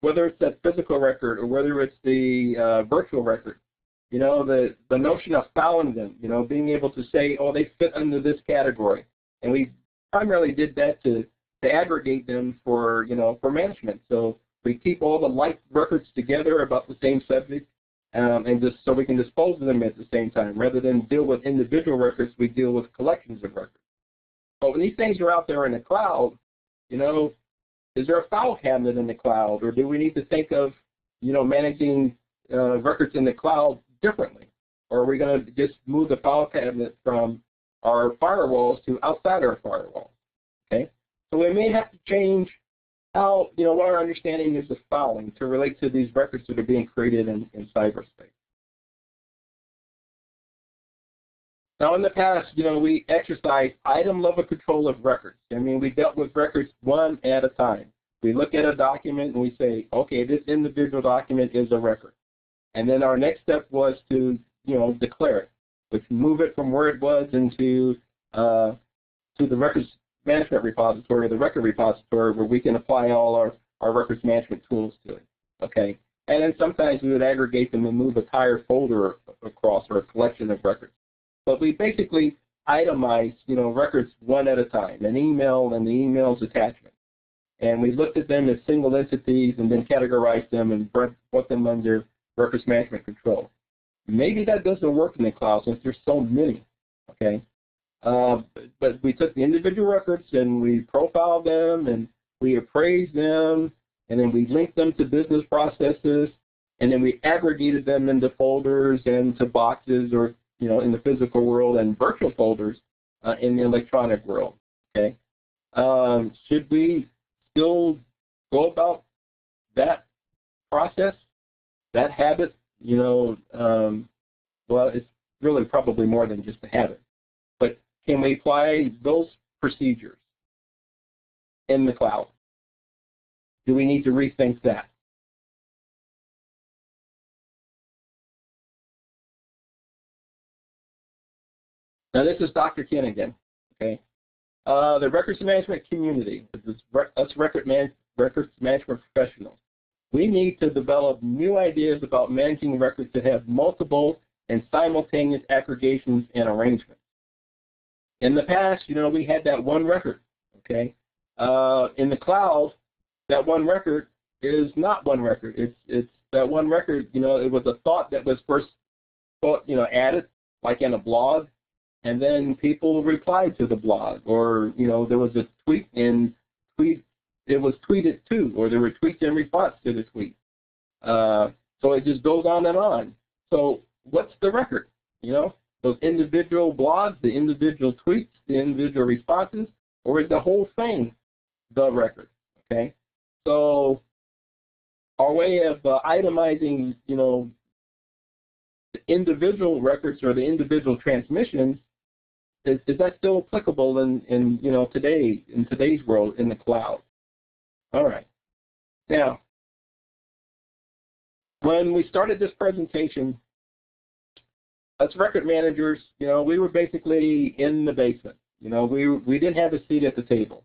whether it's that physical record or whether it's the uh, virtual record, you know, the, the notion of filing them, you know, being able to say, oh, they fit under this category. And we primarily did that to, to aggregate them for, you know, for management. So we keep all the like records together about the same subject um, and just so we can dispose of them at the same time. Rather than deal with individual records, we deal with collections of records. But when these things are out there in the cloud, you know, is there a file cabinet in the cloud, or do we need to think of, you know, managing uh, records in the cloud differently? Or are we going to just move the file cabinet from our firewalls to outside our firewall? Okay, so we may have to change how, you know, what our understanding is of filing to relate to these records that are being created in, in cyberspace. Now, in the past, you know, we exercised item level control of records. I mean, we dealt with records one at a time. We look at a document and we say, okay, this individual document is a record. And then our next step was to, you know, declare it, which move it from where it was into uh, to the records management repository or the record repository where we can apply all our, our records management tools to it. Okay. And then sometimes we would aggregate them and move a entire folder across or a collection of records. But we basically itemize, you know, records one at a time, an email and the email's attachment. And we looked at them as single entities and then categorized them and put them under records management control. Maybe that doesn't work in the cloud since there's so many, okay? Uh, but we took the individual records and we profiled them and we appraised them and then we linked them to business processes and then we aggregated them into folders and to boxes or you know in the physical world and virtual folders uh, in the electronic world. Okay, um, should we still go about that process, that habit? You know, um, well, it's really probably more than just a habit. But can we apply those procedures in the cloud? Do we need to rethink that? Now this is Dr. Ken again. Okay, uh, the records management community, us record man records management professionals, we need to develop new ideas about managing records that have multiple and simultaneous aggregations and arrangements. In the past, you know, we had that one record, okay? Uh, in the cloud, that one record is not one record. It's it's that one record, you know, it was a thought that was first thought, you know, added, like in a blog, and then people replied to the blog, or you know, there was a tweet and tweet it was tweeted too, or there were tweets in response to the tweet. Uh, so it just goes on and on. So what's the record? You know, those individual blogs, the individual tweets, the individual responses, or is the whole thing the record? Okay, so our way of uh, itemizing, you know, the individual records or the individual transmissions is, is that still applicable in, in you know today in today's world in the cloud? All right. Now, when we started this presentation, as record managers, you know, we were basically in the basement. You know, we we didn't have a seat at the table.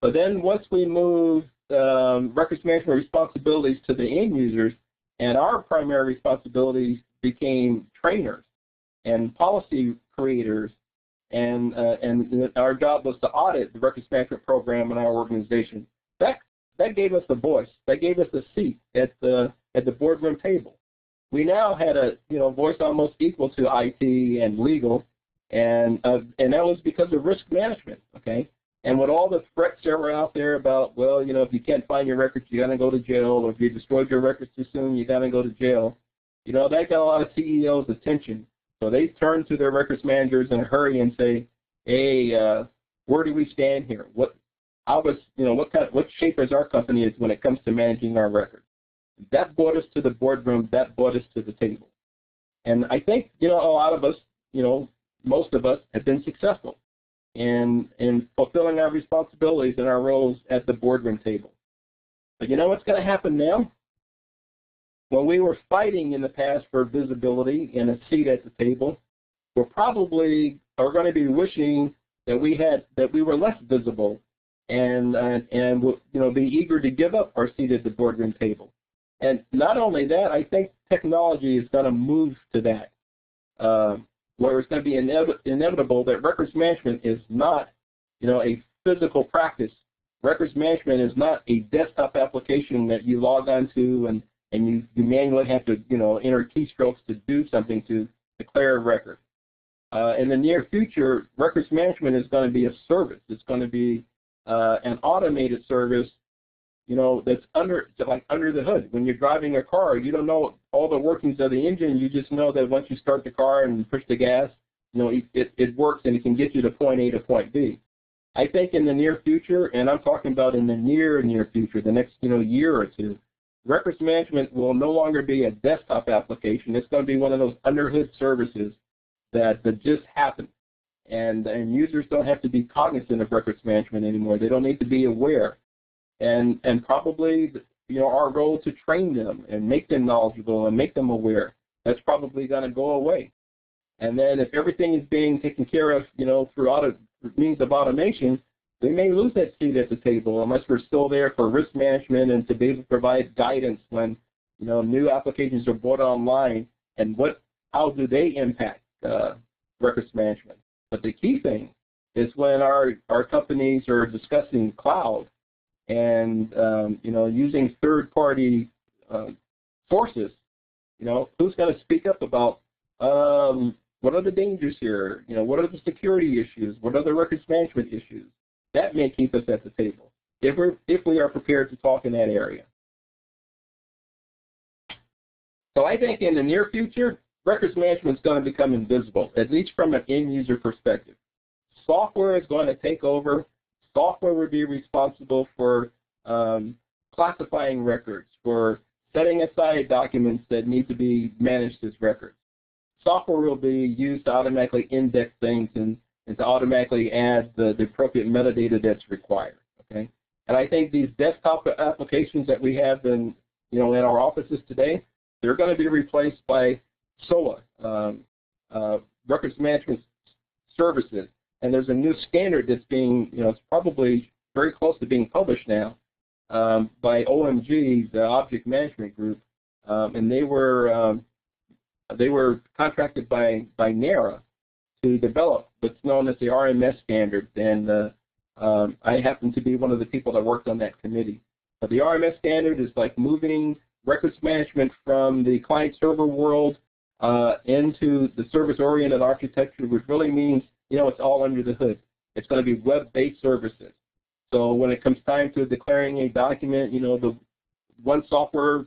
But then once we moved um, records management responsibilities to the end users, and our primary responsibilities became trainers and policy creators, and uh, and our job was to audit the records management program in our organization. That that gave us a voice. That gave us a seat at the at the boardroom table we now had a you know voice almost equal to IT and legal, and uh, and that was because of risk management. Okay, and with all the threats that were out there about well you know if you can't find your records you got to go to jail, or if you destroyed your records too soon you got to go to jail. You know that got a lot of CEOs' attention, so they turn to their records managers in a hurry and say, hey, uh, where do we stand here? What how was you know what kind what shape is our company is when it comes to managing our records? That brought us to the boardroom. That brought us to the table. And I think, you know, a lot of us, you know, most of us have been successful in, in fulfilling our responsibilities and our roles at the boardroom table. But you know what's going to happen now? When we were fighting in the past for visibility and a seat at the table, we're probably are going to be wishing that we had that we were less visible and uh, and you know be eager to give up our seat at the boardroom table. And not only that, I think technology is going to move to that, uh, where it's going to be inev inevitable that records management is not, you know, a physical practice. Records management is not a desktop application that you log onto and and you, you manually have to, you know, enter keystrokes to do something to declare a record. Uh, in the near future, records management is going to be a service. It's going to be uh, an automated service you know, that's under like under the hood. When you're driving a car, you don't know all the workings of the engine. You just know that once you start the car and push the gas, you know, it, it, it works and it can get you to point A to point B. I think in the near future, and I'm talking about in the near near future, the next you know year or two, records management will no longer be a desktop application. It's going to be one of those underhood services that, that just happen. And, and users don't have to be cognizant of records management anymore. They don't need to be aware and and probably you know our role to train them and make them knowledgeable and make them aware that's probably going to go away and then if everything is being taken care of you know through auto, means of automation they may lose that seat at the table unless we're still there for risk management and to be able to provide guidance when you know new applications are brought online and what how do they impact uh, records management but the key thing is when our our companies are discussing cloud and um, you know using third-party uh, sources, you know who's going to speak up about um, what are the dangers here? You know what are the security issues? What are the records management issues? That may keep us at the table if we're if we are prepared to talk in that area. So I think in the near future, records management is going to become invisible, at least from an end user perspective. Software is going to take over Software will be responsible for um, classifying records, for setting aside documents that need to be managed as records. Software will be used to automatically index things and, and to automatically add the, the appropriate metadata that's required. Okay, and I think these desktop applications that we have in you know in our offices today, they're going to be replaced by SOA, um, uh, records management services and there's a new standard that's being, you know, it's probably very close to being published now um, by OMG, the Object Management Group, um, and they were um, they were contracted by by NARA to develop what's known as the RMS standard, and uh, um, I happen to be one of the people that worked on that committee. But the RMS standard is like moving records management from the client-server world uh, into the service-oriented architecture, which really means you know, it's all under the hood. It's going to be web-based services. So when it comes time to declaring a document, you know, the one software,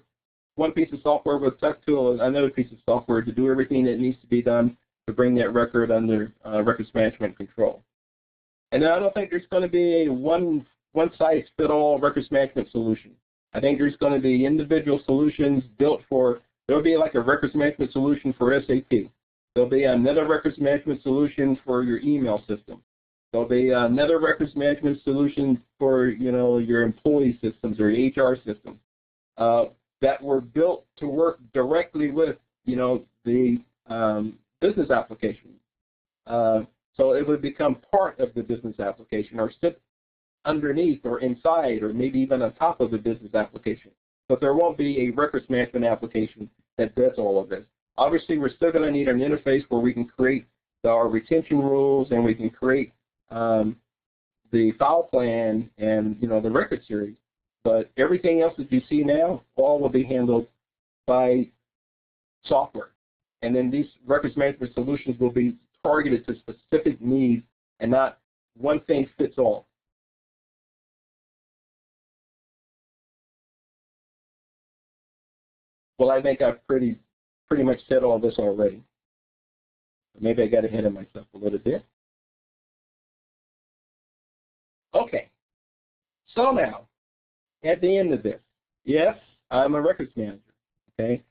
one piece of software will talk to another piece of software to do everything that needs to be done to bring that record under uh, records management control. And I don't think there's going to be a one one size fit all records management solution. I think there's going to be individual solutions built for. There'll be like a records management solution for SAP. There'll be another records management solution for your email system. There'll be another records management solution for you know your employee systems or HR systems uh, that were built to work directly with you know the um, business application. Uh, so it would become part of the business application or sit underneath or inside or maybe even on top of the business application. But there won't be a records management application that does all of this. Obviously, we're still going to need an interface where we can create our retention rules and we can create um, the file plan and you know the record series. But everything else that you see now, all will be handled by software. And then these records management solutions will be targeted to specific needs and not one thing fits all. Well, I think I've pretty pretty much said all this already. Maybe I got ahead of myself a little bit. Okay. So now, at the end of this, yes, I'm a records manager. Okay.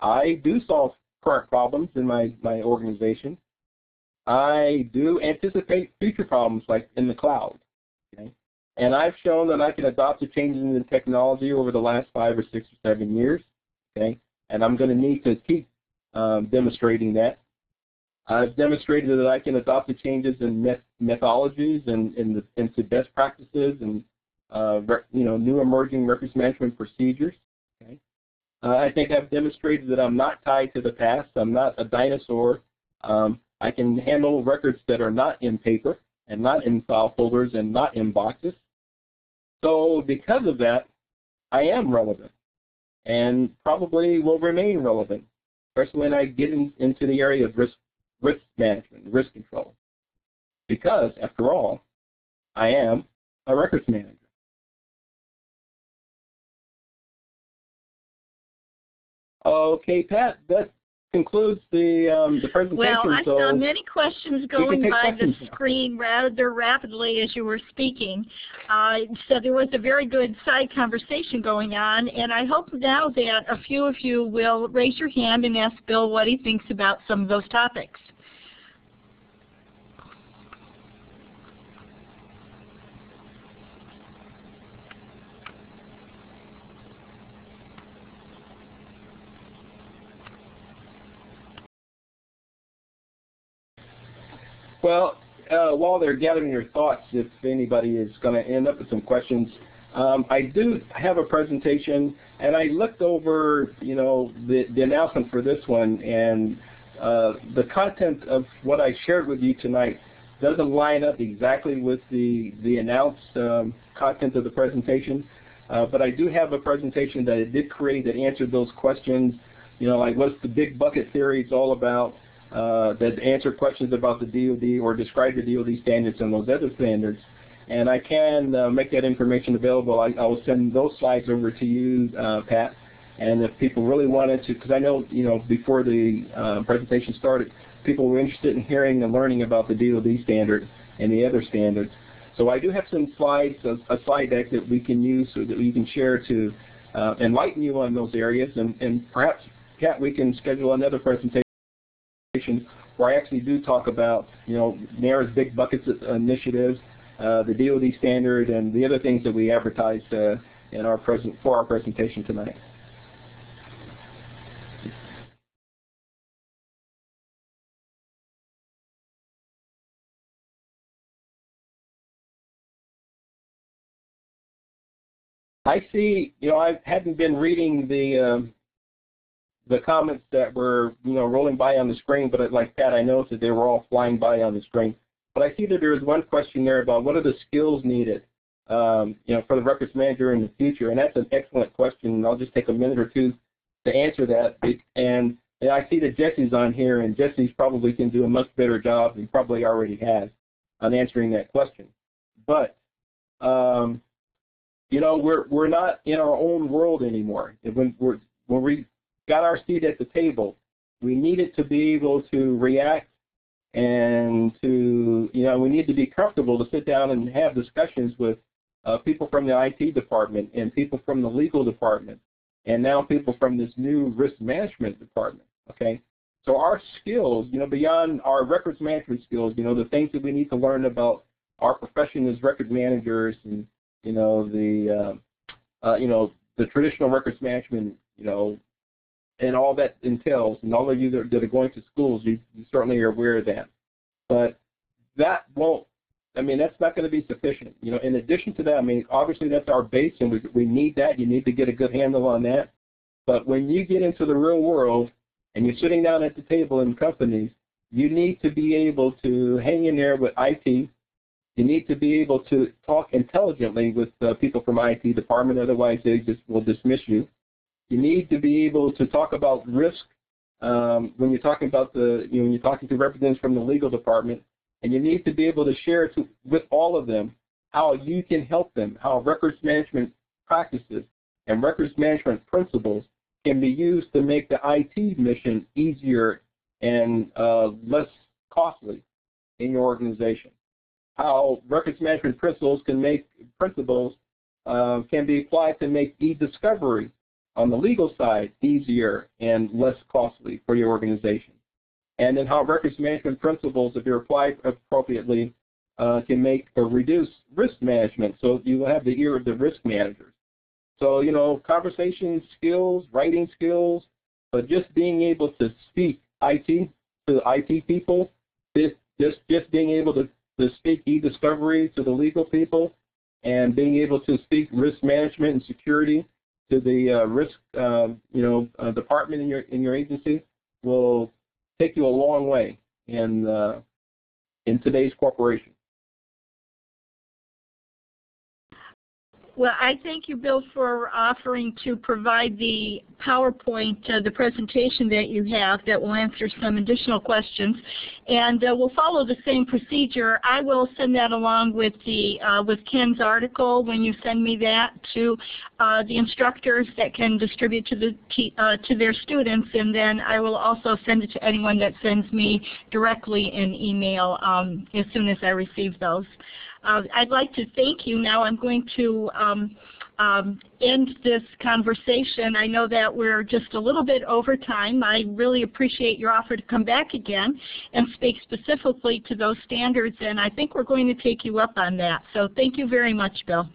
I do solve current problems in my, my organization. I do anticipate future problems like in the cloud. Okay? And I've shown that I can adopt the changes in the technology over the last five or six or seven years. Okay? And I'm going to need to keep um, demonstrating that. I've demonstrated that I can adopt the changes in met methodologies and, and the, into best practices and uh, you know new emerging records management procedures. Uh, I think I've demonstrated that I'm not tied to the past. I'm not a dinosaur. Um, I can handle records that are not in paper and not in file folders and not in boxes. So because of that, I am relevant and probably will remain relevant, especially when I get in, into the area of risk risk management, risk control. Because, after all, I am a records manager. Okay, Pat, that concludes the um, the presentation. Well, I so saw many questions going by questions the now. screen rather rapidly as you were speaking. Uh, so there was a very good side conversation going on, and I hope now that a few of you will raise your hand and ask Bill what he thinks about some of those topics. Well, uh, while they're gathering your thoughts, if anybody is going to end up with some questions, um, I do have a presentation, and I looked over, you know, the, the announcement for this one, and uh, the content of what I shared with you tonight doesn't line up exactly with the, the announced um, content of the presentation, uh, but I do have a presentation that I did create that answered those questions, you know, like what's the big bucket theory it's all about, uh, that answer questions about the DoD or describe the DoD standards and those other standards. And I can uh, make that information available. I, I, will send those slides over to you, uh, Pat. And if people really wanted to, because I know, you know, before the uh, presentation started, people were interested in hearing and learning about the DoD standard and the other standards. So I do have some slides, a, a slide deck that we can use so that we can share to uh, enlighten you on those areas. And, and perhaps, Pat, we can schedule another presentation where I actually do talk about, you know, NARA's Big Buckets initiatives, uh, the DoD standard, and the other things that we advertised uh, in our present for our presentation tonight. I see, you know, I hadn't been reading the um, the comments that were, you know, rolling by on the screen, but like Pat, I noticed that they were all flying by on the screen. But I see that there is one question there about what are the skills needed, um, you know, for the records manager in the future, and that's an excellent question. And I'll just take a minute or two to answer that. And, and I see that Jesse's on here, and Jesse's probably can do a much better job than probably already has on answering that question. But um, you know, we're we're not in our own world anymore. When we're when we got our seat at the table, we needed to be able to react and to, you know, we need to be comfortable to sit down and have discussions with uh, people from the IT department and people from the legal department and now people from this new risk management department, okay? So our skills, you know, beyond our records management skills, you know, the things that we need to learn about our profession as record managers and, you know, the, uh, uh, you know, the traditional records management, you know, and all that entails, and all of you that, that are going to schools, you, you certainly are aware of that. But that won't, I mean, that's not going to be sufficient. You know, in addition to that, I mean, obviously that's our base, and we, we need that. You need to get a good handle on that. But when you get into the real world and you're sitting down at the table in companies, you need to be able to hang in there with IT. You need to be able to talk intelligently with uh, people from IT department, otherwise they just will dismiss you. You need to be able to talk about risk um, when you're talking about the, you know, when you're talking to representatives from the legal department, and you need to be able to share to, with all of them how you can help them, how records management practices and records management principles can be used to make the IT mission easier and uh, less costly in your organization. How records management principles can make principles uh, can be applied to make e-discovery on the legal side easier and less costly for your organization. and then how records management principles, if you're applied appropriately, uh, can make or reduce risk management. So you have the ear of the risk managers. So, you know, conversation skills, writing skills, but just being able to speak IT to IT people, just, just, just being able to, to speak e-discovery to the legal people, and being able to speak risk management and security to the uh, risk, uh, you know, uh, department in your in your agency will take you a long way in uh, in today's corporation. Well, I thank you, Bill, for offering to provide the PowerPoint, uh, the presentation that you have that will answer some additional questions. And uh, we'll follow the same procedure. I will send that along with the uh, with Ken's article when you send me that to uh, the instructors that can distribute to the uh, to their students, and then I will also send it to anyone that sends me directly in email um, as soon as I receive those. Uh, I'd like to thank you. Now I'm going to um, um, end this conversation. I know that we're just a little bit over time. I really appreciate your offer to come back again and speak specifically to those standards, and I think we're going to take you up on that. So thank you very much, Bill.